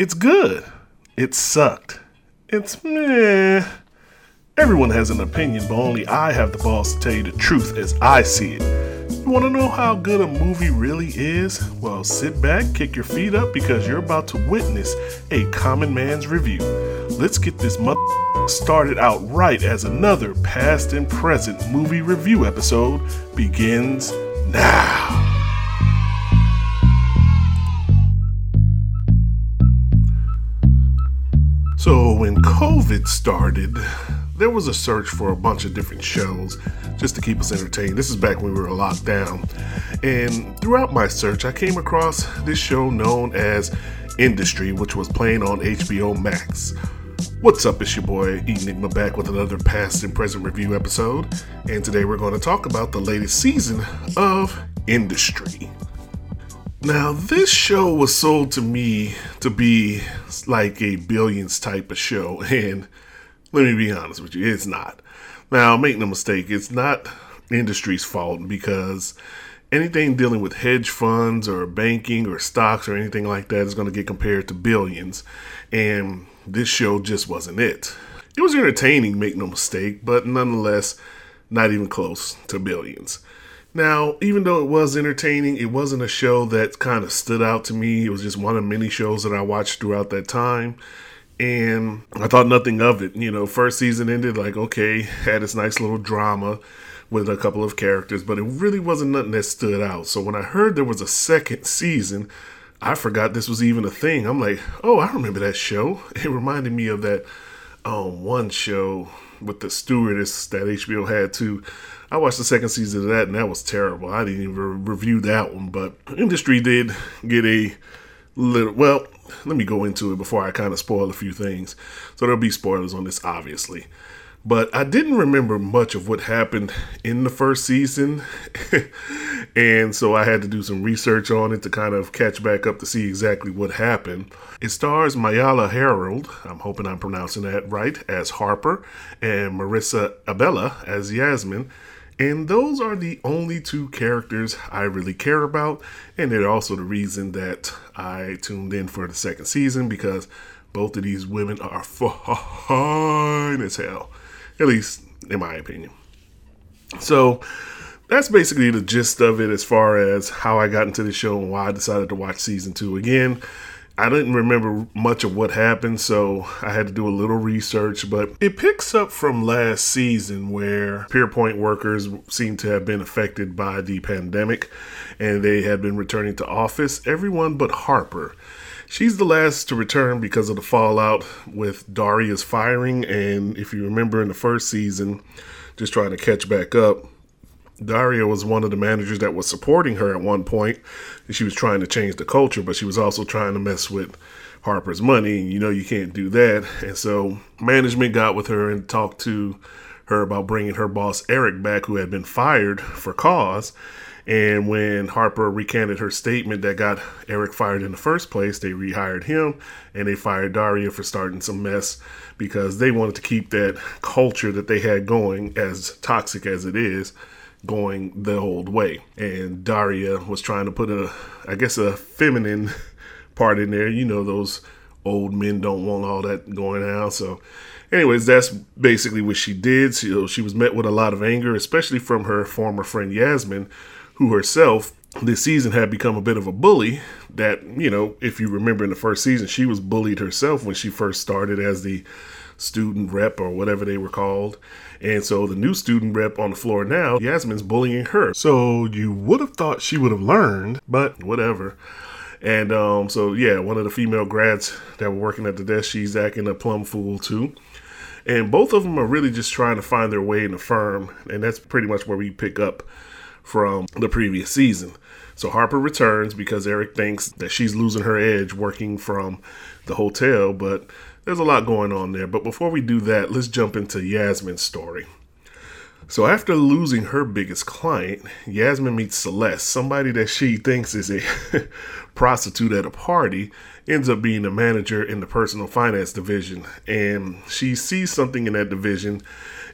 It's good. It sucked. It's meh. Everyone has an opinion, but only I have the balls to tell you the truth as I see it. You want to know how good a movie really is? Well, sit back, kick your feet up, because you're about to witness a common man's review. Let's get this mother started out right as another past and present movie review episode begins now. So, when COVID started, there was a search for a bunch of different shows just to keep us entertained. This is back when we were locked down. And throughout my search, I came across this show known as Industry, which was playing on HBO Max. What's up? It's your boy Enigma back with another past and present review episode. And today we're going to talk about the latest season of Industry. Now, this show was sold to me to be like a billions type of show, and let me be honest with you, it's not. Now, make no mistake, it's not industry's fault because anything dealing with hedge funds or banking or stocks or anything like that is going to get compared to billions, and this show just wasn't it. It was entertaining, make no mistake, but nonetheless, not even close to billions. Now, even though it was entertaining, it wasn't a show that kind of stood out to me. It was just one of many shows that I watched throughout that time. And I thought nothing of it. You know, first season ended like, okay, had this nice little drama with a couple of characters, but it really wasn't nothing that stood out. So when I heard there was a second season, I forgot this was even a thing. I'm like, oh, I remember that show. It reminded me of that um, one show with the stewardess that HBO had too. I watched the second season of that, and that was terrible. I didn't even review that one, but industry did get a little. Well, let me go into it before I kind of spoil a few things. So there'll be spoilers on this, obviously. But I didn't remember much of what happened in the first season. and so I had to do some research on it to kind of catch back up to see exactly what happened. It stars Myha'la Herrold, I'm hoping I'm pronouncing that right, as Harper, and Marisa Abela as Yasmin. And those are the only two characters I really care about. And they're also the reason that I tuned in for the second season because both of these women are fine as hell. At least in my opinion. So that's basically the gist of it as far as how I got into the show and why I decided to watch season two. Again, I didn't remember much of what happened, so I had to do a little research. But it picks up from last season where Pierpoint workers seem to have been affected by the pandemic and they had been returning to office. Everyone but Harper. She's the last to return because of the fallout with Daria's firing. And if you remember in the first season, just trying to catch back up, Daria was one of the managers that was supporting her at one point, and she was trying to change the culture, but she was also trying to mess with Harper's money. And you know, you can't do that. And so management got with her and talked to her about bringing her boss Eric back, who had been fired for cause. And when Harper recanted her statement that got Eric fired in the first place, they rehired him and they fired Daria for starting some mess because they wanted to keep that culture that they had going, as toxic as it is, going the old way. And Daria was trying to put a, I guess, a feminine part in there. You know, those old men don't want all that going on. So, anyways, that's basically what she did. So she was met with a lot of anger, especially from her former friend Yasmin, who herself this season had become a bit of a bully. That, you know, if you remember in the first season, she was bullied herself when she first started as the student rep or whatever they were called. And so the new student rep on the floor now, Yasmin's bullying her. So you would have thought she would have learned, but whatever. And um, so, yeah, one of the female grads that were working at the desk, she's acting a plum fool too. And both of them are really just trying to find their way in the firm. And that's pretty much where we pick up from the previous season. So Harper returns because Eric thinks that she's losing her edge working from the hotel, but there's a lot going on there. But before we do that, let's jump into Yasmin's story. So after losing her biggest client, Yasmin meets Celeste, somebody that she thinks is a prostitute at a party, ends up being a manager in the personal finance division. And she sees something in that division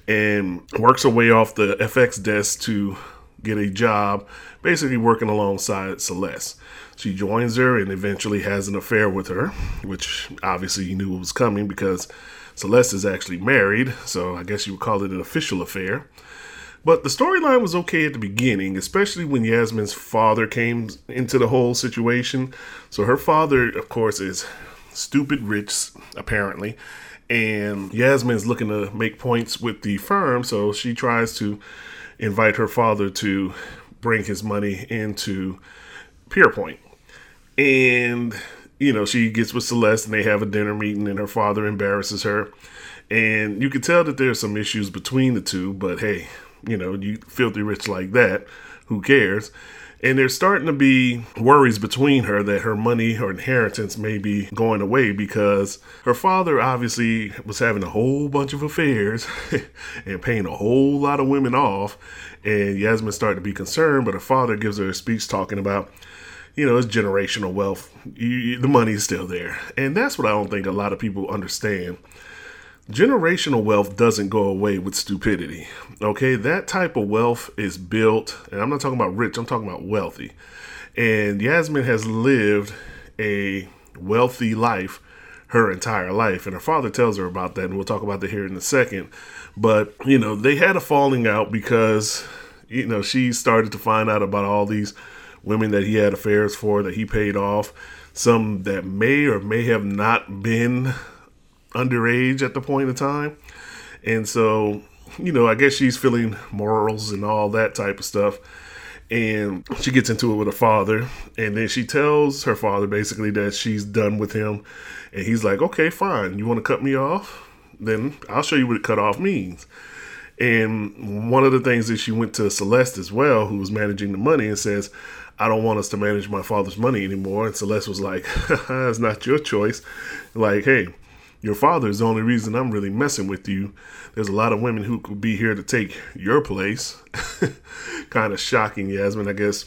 and works her way off the FX desk to get a job basically working alongside Celeste. She joins her and eventually has an affair with her, which obviously you knew was coming because Celeste is actually married, so I guess you would call it an official affair. But the storyline was okay at the beginning, especially when Yasmin's father came into the whole situation. So her father, of course, is stupid rich, apparently. And Yasmin's looking to make points with the firm, so she tries to invite her father to bring his money into Pierpoint. And, you know, she gets with Celeste and they have a dinner meeting, and her father embarrasses her. And you can tell that there's some issues between the two, but hey, you know, you filthy rich like that, who cares? And there's starting to be worries between her that her money, her inheritance may be going away because her father obviously was having a whole bunch of affairs and paying a whole lot of women off. And Yasmin started to be concerned, but her father gives her a speech talking about, you know, it's generational wealth. You, the money's still there. And that's what I don't think a lot of people understand generational wealth doesn't go away with stupidity. Okay, that type of wealth is built, and I'm not talking about rich, I'm talking about wealthy. And Yasmin has lived a wealthy life her entire life. And her father tells her about that, and we'll talk about that here in a second. But, you know, they had a falling out because, you know, she started to find out about all these women that he had affairs for that he paid off, some that may or may have not been underage at the point of time. And so, you know, I guess she's feeling morals and all that type of stuff. And she gets into it with her father. And then she tells her father basically that she's done with him. And he's like, okay, fine. You want to cut me off? Then I'll show you what cut off means. And one of the things that she went to Celeste as well, who was managing the money, and says, I don't want us to manage my father's money anymore. And Celeste was like, It's not your choice. Like, hey, your father is the only reason I'm really messing with you. There's a lot of women who could be here to take your place. kind of shocking, Yasmin. I guess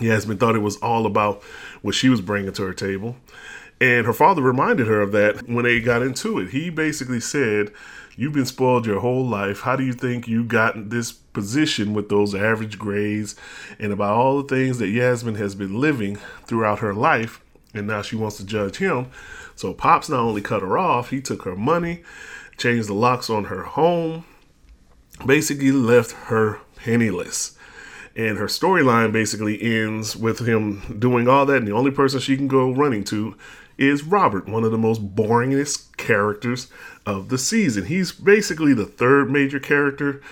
Yasmin thought it was all about what she was bringing to her table. And her father reminded her of that when they got into it. He basically said, You've been spoiled your whole life. How do you think you got this position with those average grades and about all the things that Yasmin has been living throughout her life? And now she wants to judge him. So Pops not only cut her off, he took her money, changed the locks on her home, basically left her penniless. And her storyline basically ends with him doing all that, and the only person she can go running to is Robert, one of the most boringest characters of the season. He's basically the third major character.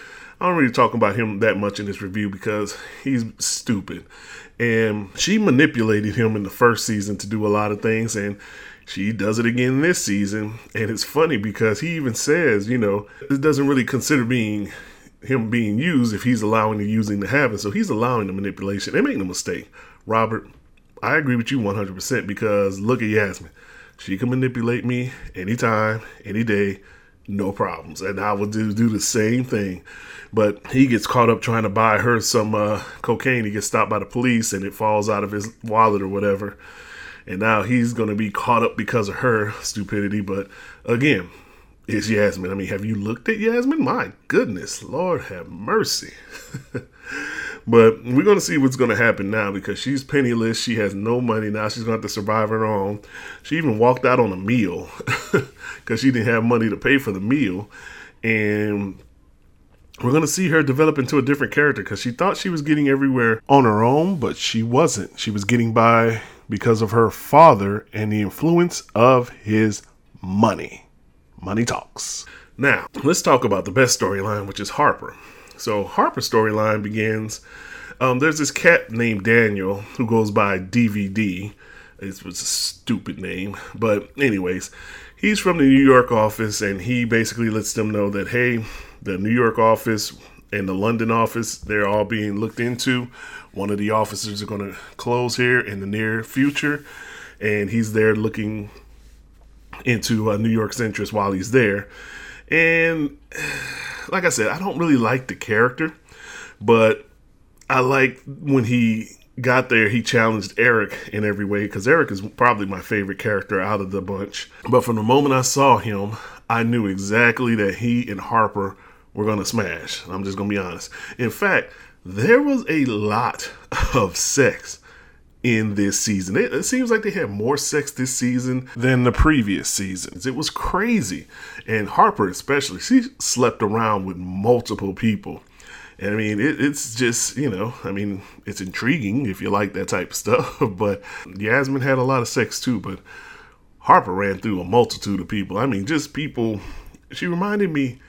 I don't really talk about him that much in this review because he's stupid. And she manipulated him in the first season to do a lot of things, and she does it again this season. And it's funny because he even says, you know, it doesn't really consider being him being used if he's allowing the using to happen. So he's allowing the manipulation. And make no mistake, Robert, I agree with you 100% because look at Yasmin. She can manipulate me anytime, any day, no problems. And I will do, do the same thing. But he gets caught up trying to buy her some uh, cocaine. He gets stopped by the police and it falls out of his wallet or whatever and now he's going to be caught up because of her stupidity. But again, it's Yasmin. I mean, have you looked at Yasmin? My goodness, Lord have mercy. but we're going to see what's going to happen now because she's penniless. She has no money. Now she's going to have to survive her own. She even walked out on a meal because she didn't have money to pay for the meal. And we're going to see her develop into a different character because she thought she was getting everywhere on her own, but she wasn't. She was getting by because of her father and the influence of his money. Money talks. Now, let's talk about the best storyline, which is Harper. So, Harper's storyline begins. Um, there's this cat named Daniel who goes by DVD. It was a stupid name, but anyways, he's from the New York office, and he basically lets them know that hey, the New York office and the London office, they're all being looked into. One of the officers are going to close here in the near future, and he's there looking into uh, New York's interest while he's there. And like I said, I don't really like the character, but I like when he got there, he challenged Eric in every way because Eric is probably my favorite character out of the bunch. But from the moment I saw him, I knew exactly that he and Harper we're gonna smash. I'm just gonna be honest. In fact, there was a lot of sex in this season. It, it, seems like they had more sex this season than the previous seasons. It was crazy. And Harper, especially, she slept around with multiple people. And I mean, it, it's just, you know, I mean, it's intriguing if you like that type of stuff. But Yasmin had a lot of sex too. But Harper ran through a multitude of people. I mean, just people. She reminded me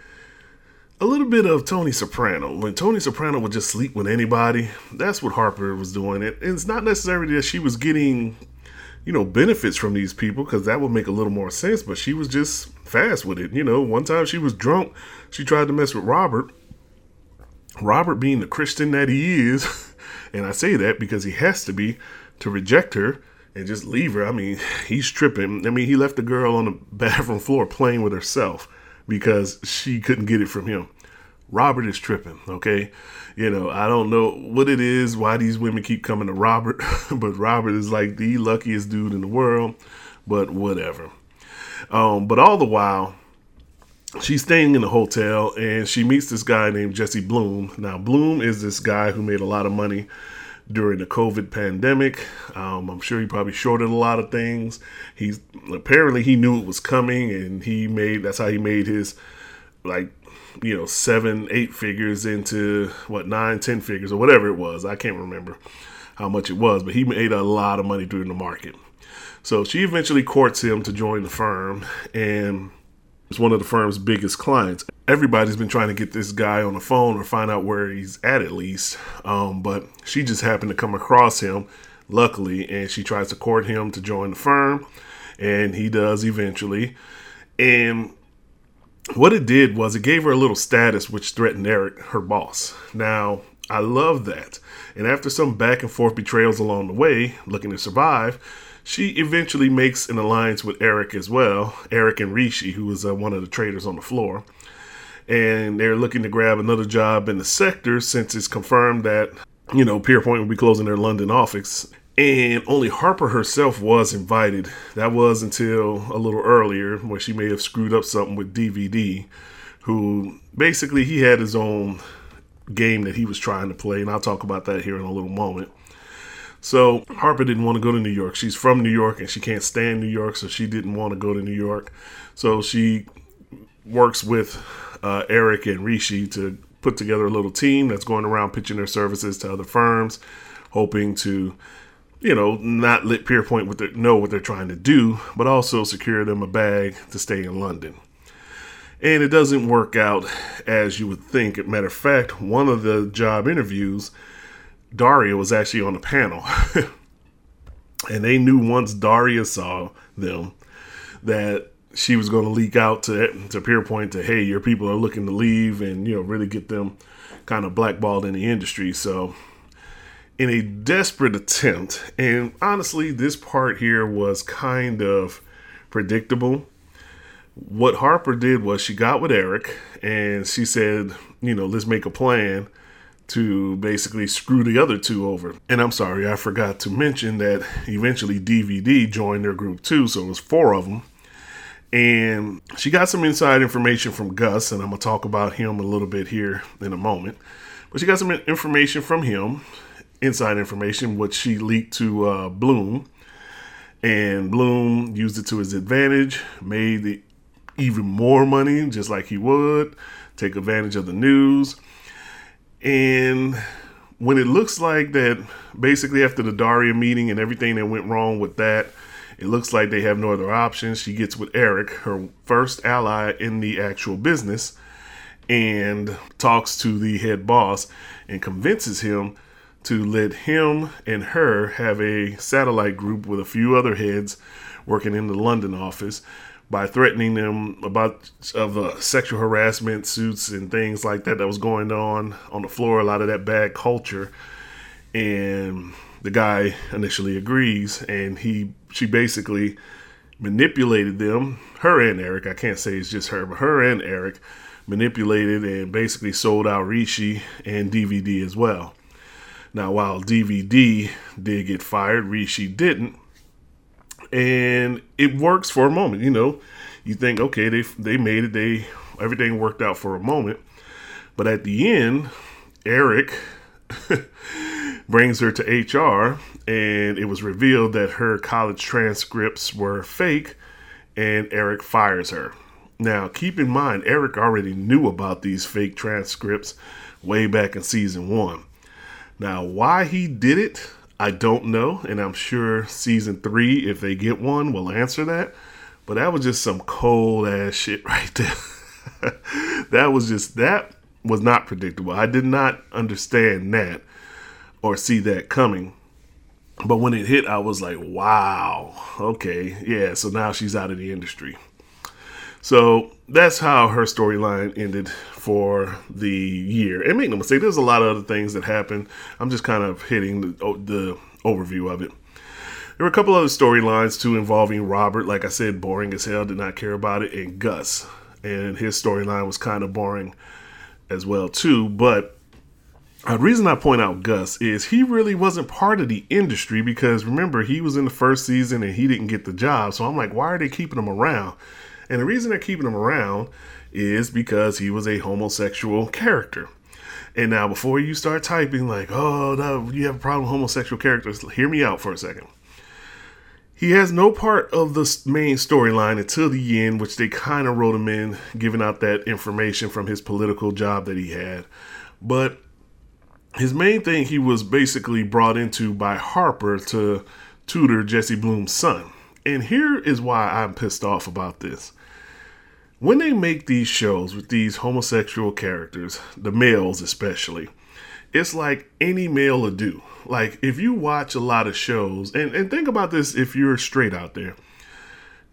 a little bit of Tony Soprano. When Tony Soprano would just sleep with anybody, that's what Harper was doing. It's not necessarily that she was getting, you know, benefits from these people because that would make a little more sense. But she was just fast with it. You know, one time she was drunk, she tried to mess with Robert. Robert, being the Christian that he is, and I say that because he has to be to reject her and just leave her. I mean, he's tripping. I mean, he left the girl on the bathroom floor playing with herself because she couldn't get it from him. Robert is tripping, okay? You know, I don't know what it is, why these women keep coming to Robert, but Robert is like the luckiest dude in the world, but whatever. Um, but all the while, she's staying in the hotel and she meets this guy named Jesse Bloom. Now, Bloom is this guy who made a lot of money during the COVID pandemic. Um, I'm sure he probably shorted a lot of things. He's apparently he knew it was coming, and he made that's how he made his like you know seven, eight figures into what nine, ten figures or whatever it was. I can't remember how much it was, but he made a lot of money during the market. So she eventually courts him to join the firm, and is one of the firm's biggest clients. Everybody's been trying to get this guy on the phone or find out where he's at at least. Um, but she just happened to come across him, luckily, and she tries to court him to join the firm, and he does eventually. And what it did was it gave her a little status which threatened Eric, her boss. Now, I love that. And after some back and forth betrayals along the way, looking to survive, she eventually makes an alliance with Eric as well, Eric and Rishi, who was uh, one of the traders on the floor. And they're looking to grab another job in the sector since it's confirmed that, you know, Pierpoint will be closing their London office. And only Harper herself was invited. That was until a little earlier, where she may have screwed up something with DVD, who basically he had his own game that he was trying to play. And I'll talk about that here in a little moment. So Harper didn't want to go to New York. She's from New York and she can't stand New York, so she didn't want to go to New York. So she works with uh, Eric and Rishi to put together a little team that's going around pitching their services to other firms, hoping to, you know, not let Pierpoint what know what they're trying to do, but also secure them a bag to stay in London. And it doesn't work out as you would think. Matter of fact, one of the job interviews Daria was actually on the panel. and they knew once Daria saw them that she was going to leak out to to Pierpoint to hey, your people are looking to leave and you know really get them kind of blackballed in the industry. So in a desperate attempt, and honestly, this part here was kind of predictable. What Harper did was she got with Eric and she said, you know, let's make a plan to basically screw the other two over. And I'm sorry, I forgot to mention that eventually DVD joined their group too, so it was four of them. And she got some inside information from Gus, and I'm gonna talk about him a little bit here in a moment. But she got some information from him, inside information, which she leaked to uh, Bloom. And Bloom used it to his advantage, made the, even more money, just like he would, take advantage of the news and when it looks like that, basically after the Daria meeting and everything that went wrong with that, it looks like they have no other options. She gets with Eric, her first ally in the actual business, and talks to the head boss and convinces him to let him and her have a satellite group with a few other heads working in the London office by threatening them about of uh, sexual harassment suits and things like that that was going on on the floor. A lot of that bad culture, and the guy initially agrees, and he she basically manipulated them. Her and Eric, I can't say it's just her, but her and Eric manipulated and basically sold out Rishi and DVD as well. Now, while DVD did get fired, Rishi didn't and it works for a moment. You know, you think, okay, they they made it, they everything worked out for a moment, but at the end, Eric brings her to HR, and it was revealed that her college transcripts were fake, and Eric fires her. Now, keep in mind, Eric already knew about these fake transcripts way back in season one. Now, why he did it, I don't know, and I'm sure season three, if they get one, will answer that. But that was just some cold ass shit right there. that was just, that was not predictable. I did not understand that or see that coming. But when it hit, I was like, wow, okay, yeah, so now she's out of the industry. So that's how her storyline ended for the year. And make no mistake, there's a lot of other things that happened. I'm just kind of hitting the, the overview of it. There were a couple other storylines too involving Robert. Like I said, boring as hell, did not care about it, and Gus. And his storyline was kind of boring as well too. But the reason I point out Gus is he really wasn't part of the industry because remember he was in the first season and he didn't get the job. So I'm like, why are they keeping him around? And the reason they're keeping him around is because he was a homosexual character. And now, before you start typing like, "Oh, no, you have a problem with homosexual characters," hear me out for a second. He has no part of the main storyline until the end, which they kind of wrote him in, giving out that information from his political job that he had. But his main thing, he was basically brought into by Harper to tutor Jesse Bloom's son. And here is why I'm pissed off about this. When they make these shows with these homosexual characters, the males especially, it's like any male would do. Like if you watch a lot of shows, and, and think about this if you're straight out there,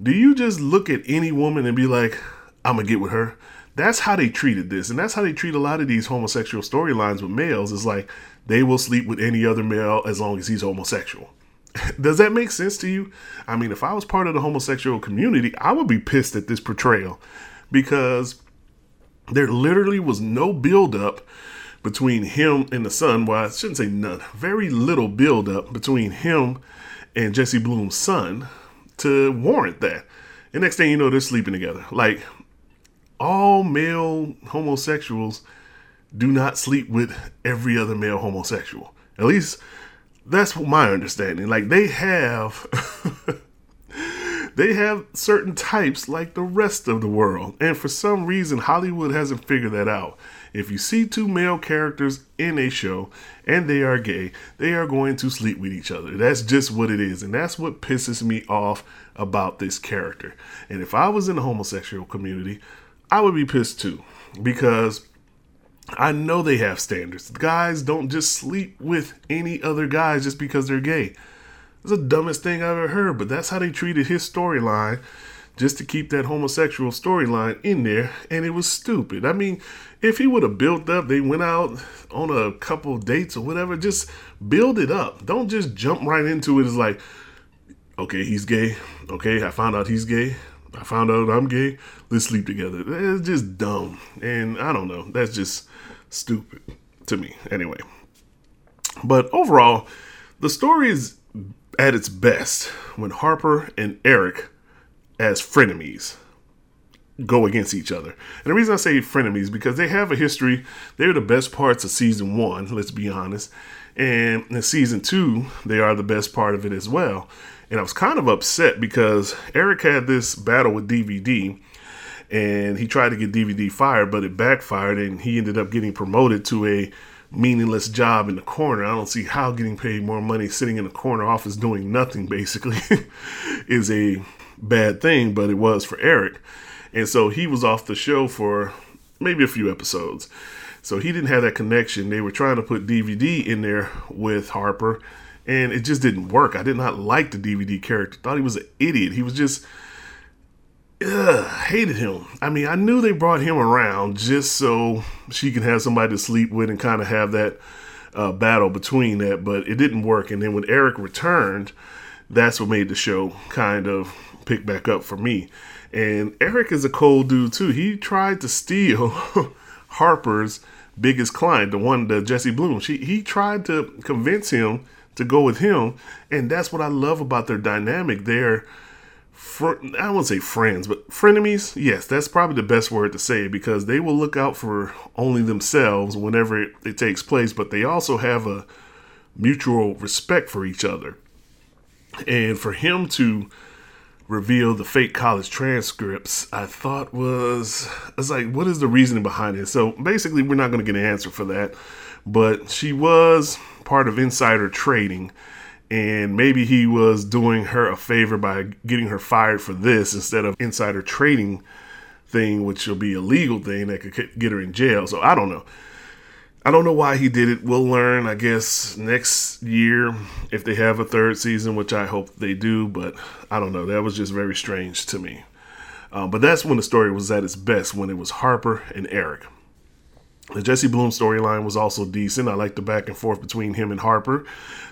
do you just look at any woman and be like, I'm gonna get with her? That's how they treated this, and that's how they treat a lot of these homosexual storylines with males. Is like they will sleep with any other male as long as he's homosexual. Does that make sense to you? I mean, if I was part of the homosexual community, I would be pissed at this portrayal because there literally was no buildup between him and the son. Well, I shouldn't say none, very little buildup between him and Jesse Bloom's son to warrant that. And next thing you know, they're sleeping together. Like all male homosexuals do not sleep with every other male homosexual. At least that's my understanding. Like they have they have certain types like the rest of the world. And for some reason Hollywood hasn't figured that out. If you see two male characters in a show and they are gay, they are going to sleep with each other. That's just what it is. And that's what pisses me off about this character. And if I was in the homosexual community, I would be pissed too. Because I know they have standards. Guys don't just sleep with any other guys just because they're gay. It's the dumbest thing I've ever heard, but that's how they treated his storyline just to keep that homosexual storyline in there, and it was stupid. I mean, if he would have built up, they went out on a couple dates or whatever, just build it up. Don't just jump right into it as like, okay, he's gay. Okay, I found out he's gay. I found out I'm gay. Let's sleep together. It's just dumb. And I don't know. That's just stupid to me. Anyway. But overall, the story is at its best when Harper and Eric, as frenemies, go against each other. And the reason I say frenemies because they have a history. They're the best parts of season one, let's be honest. And in season two, they are the best part of it as well. And I was kind of upset because Eric had this battle with DVD and he tried to get DVD fired, but it backfired, and he ended up getting promoted to a meaningless job in the corner. I don't see how getting paid more money sitting in a corner office doing nothing basically is a bad thing, but it was for Eric. And so he was off the show for maybe a few episodes. So he didn't have that connection. They were trying to put DVD in there with Harper, and it just didn't work. I did not like the DVD character. Thought he was an idiot. He was just ugh, hated him. I mean, I knew they brought him around just so she could have somebody to sleep with and kind of have that uh, battle between that, but it didn't work. And then when Eric returned, that's what made the show kind of pick back up for me. And Eric is a cold dude too. He tried to steal Harper's biggest client, the one, the Jesse Bloom. She, he tried to convince him to go with him, and that's what I love about their dynamic. They're fr- I won't say friends, but frenemies. Yes, that's probably the best word to say because they will look out for only themselves whenever it, it takes place, but they also have a mutual respect for each other. And for him to reveal the fake college transcripts, I thought was I was like, what is the reasoning behind it? So basically, we're not going to get an answer for that. But she was part of insider trading and maybe he was doing her a favor by getting her fired for this instead of insider trading thing, which will be a legal thing that could get her in jail. So I don't know. I don't know why he did it. We'll learn, I guess, next year if they have a third season, which I hope they do. But I don't know. That was just very strange to me. Um, but that's when the story was at its best, when it was Harper and Eric. The Jesse Bloom storyline was also decent. I like the back and forth between him and Harper.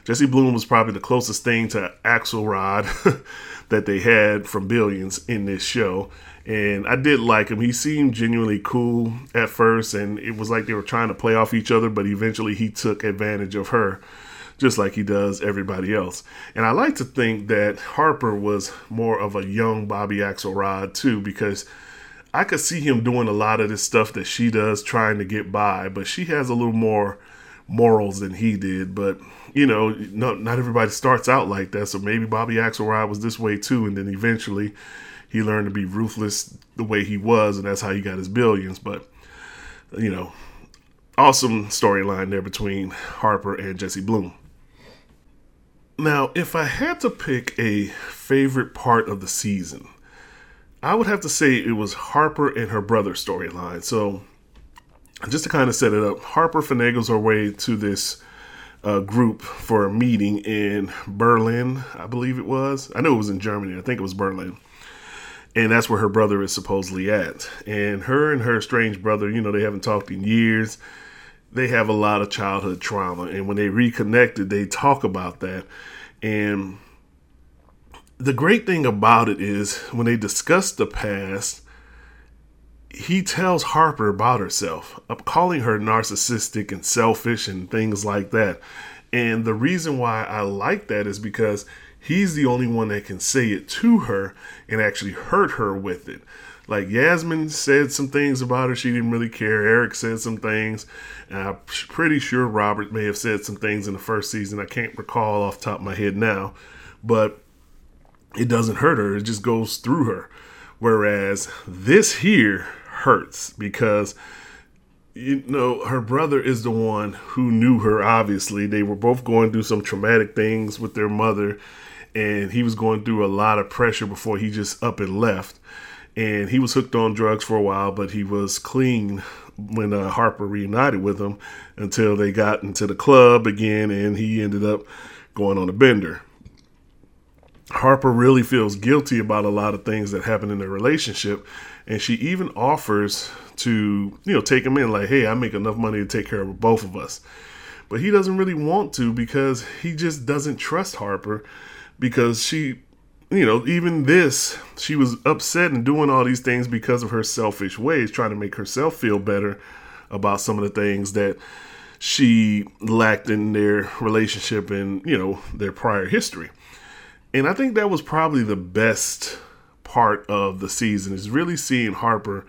Jesse Bloom was probably the closest thing to Axelrod that they had from Billions in this show. And I did like him. He seemed genuinely cool at first, and it was like they were trying to play off each other, but eventually he took advantage of her, just like he does everybody else. And I like to think that Harper was more of a young Bobby Axelrod, too, because I could see him doing a lot of this stuff that she does, trying to get by, but she has a little more morals than he did. But you know, no, not everybody starts out like that. So maybe Bobby Axelrod was this way too, and then eventually he learned to be ruthless the way he was, and that's how he got his billions. But you know, awesome storyline there between Harper and Jesse Bloom. Now, if I had to pick a favorite part of the season, I would have to say it was Harper and her brother storyline. So, just to kind of set it up, Harper finagles her way to this uh, group for a meeting in Berlin, I believe it was. I know it was in Germany. I think it was Berlin. And that's where her brother is supposedly at. And her and her strange brother, you know, they haven't talked in years. They have a lot of childhood trauma. And when they reconnected, they talk about that. And the great thing about it is when they discuss the past, he tells Harper about herself, calling her narcissistic and selfish and things like that. And the reason why I like that is because he's the only one that can say it to her and actually hurt her with it. Like Yasmin said some things about her, she didn't really care. Eric said some things. And I'm pretty sure Robert may have said some things in the first season. I can't recall off top of my head now. But it doesn't hurt her, it just goes through her. Whereas this here hurts because you know her brother is the one who knew her obviously. They were both going through some traumatic things with their mother and he was going through a lot of pressure before he just up and left. And he was hooked on drugs for a while but he was clean when uh, harper reunited with him until they got into the club again and he ended up going on a bender Harper really feels guilty about a lot of things that happen in their relationship. And she even offers to, you know, take him in, like, hey, I make enough money to take care of both of us. But he doesn't really want to because he just doesn't trust Harper because she, you know, even this, she was upset and doing all these things because of her selfish ways, trying to make herself feel better about some of the things that she lacked in their relationship and, you know, their prior history. And I think that was probably the best part of the season is really seeing Harper.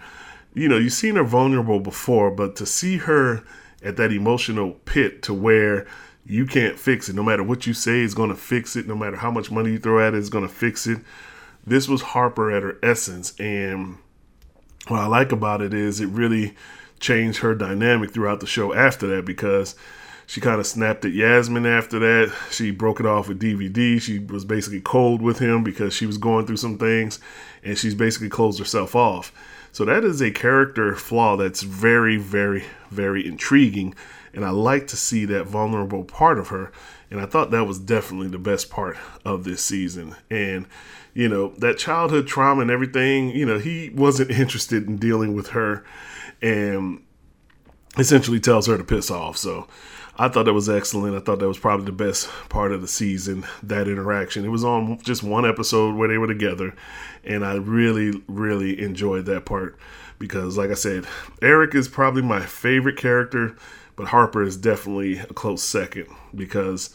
You know, you've seen her vulnerable before, but to see her at that emotional pit to where you can't fix it. No matter what you say is going to fix it. No matter how much money you throw at it, it's going to fix it. This was Harper at her essence. And what I like about it is it really changed her dynamic throughout the show after that because she kind of snapped at Yasmin after that. She broke it off with DVD. She was basically cold with him because she was going through some things and she's basically closed herself off. So that is a character flaw that's very, very, very intriguing. And I like to see that vulnerable part of her. And I thought that was definitely the best part of this season. And, you know, that childhood trauma and everything, you know, he wasn't interested in dealing with her and essentially tells her to piss off. So I thought that was excellent. I thought that was probably the best part of the season, that interaction. It was on just one episode where they were together, and I really, really enjoyed that part because, like I said, Eric is probably my favorite character, but Harper is definitely a close second because,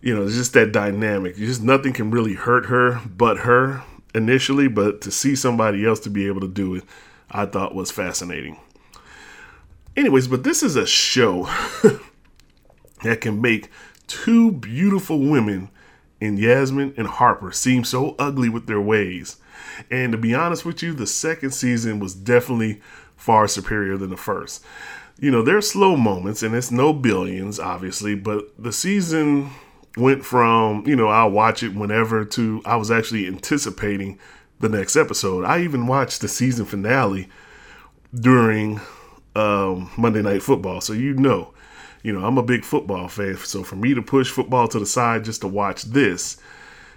you know, it's just that dynamic. Just nothing can really hurt her but her. initially, but to see somebody else to be able to do it, I thought was fascinating. Anyways, but this is a show that can make two beautiful women in Yasmin and Harper seem so ugly with their ways. And to be honest with you, the second season was definitely far superior than the first. You know, there's slow moments, and it's no billions, obviously, but the season went from, you know, I'll watch it whenever to I was actually anticipating the next episode. I even watched the season finale during um, Monday Night Football. So you know, you know, I'm a big football fan. So for me to push football to the side just to watch this,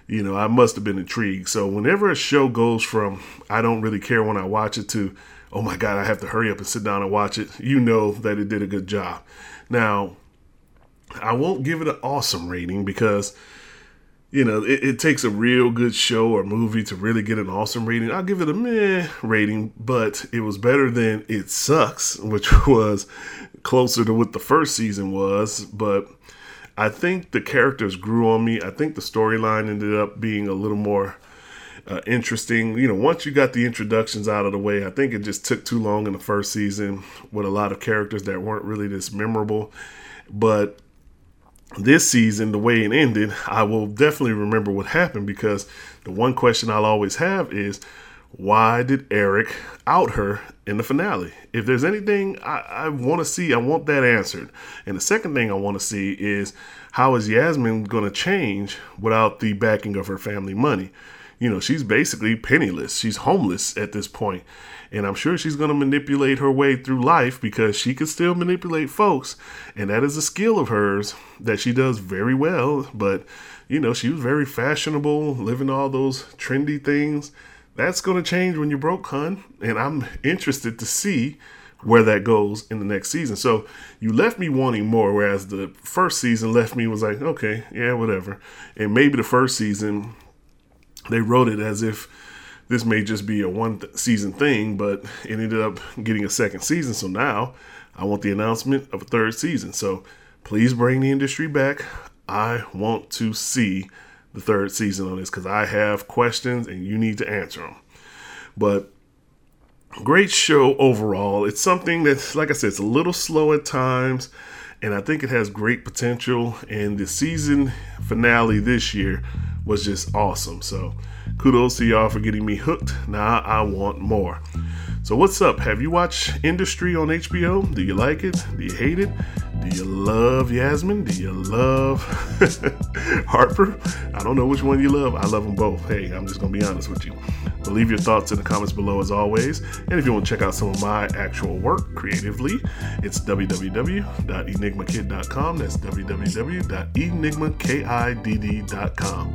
you know, I must have been intrigued. So whenever a show goes from I don't really care when I watch it to oh my god, I have to hurry up and sit down and watch it, you know that it did a good job. Now, I won't give it an awesome rating because you know, it, it, takes a real good show or movie to really get an awesome rating. I'll give it a meh rating, but it was better than It Sucks, which was closer to what the first season was. But I think the characters grew on me. I think the storyline ended up being a little more uh, interesting. You know, once you got the introductions out of the way, I think it just took too long in the first season with a lot of characters that weren't really this memorable. But this season, the way it ended, I will definitely remember what happened because the one question I'll always have is why did Eric out her in the finale? If there's anything I, I want to see, I want that answered. And the second thing I want to see is how is Yasmin going to change without the backing of her family money? You know, she's basically penniless. She's homeless at this point. And I'm sure she's going to manipulate her way through life because she can still manipulate folks. And that is a skill of hers that she does very well. But, you know, she was very fashionable, living all those trendy things. That's going to change when you're broke, hun. And I'm interested to see where that goes in the next season. So you left me wanting more, whereas the first season left me was like, okay, yeah, whatever. And maybe the first season they wrote it as if this may just be a one th- season thing, but it ended up getting a second season. So now I want the announcement of a third season. So please bring the industry back. I want to see the third season on this because I have questions and you need to answer them. But great show overall. It's something that's, like I said, it's a little slow at times, and I think it has great potential. And the season finale this year was just awesome. So kudos to y'all for getting me hooked. Now I want more. So what's up? Have you watched Industry on HBO? Do you like it? Do you hate it? Do you love Yasmin? Do you love Harper? I don't know which one you love. I love them both. Hey, I'm just gonna be honest with you. But leave your thoughts in the comments below as always. And if you want to check out some of my actual work creatively, it's www.enigmakidd.com. That's www.enigmakidd.com.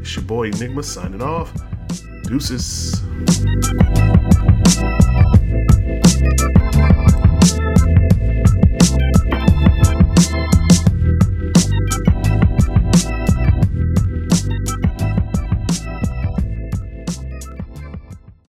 It's your boy Enigma signing off. Deuces.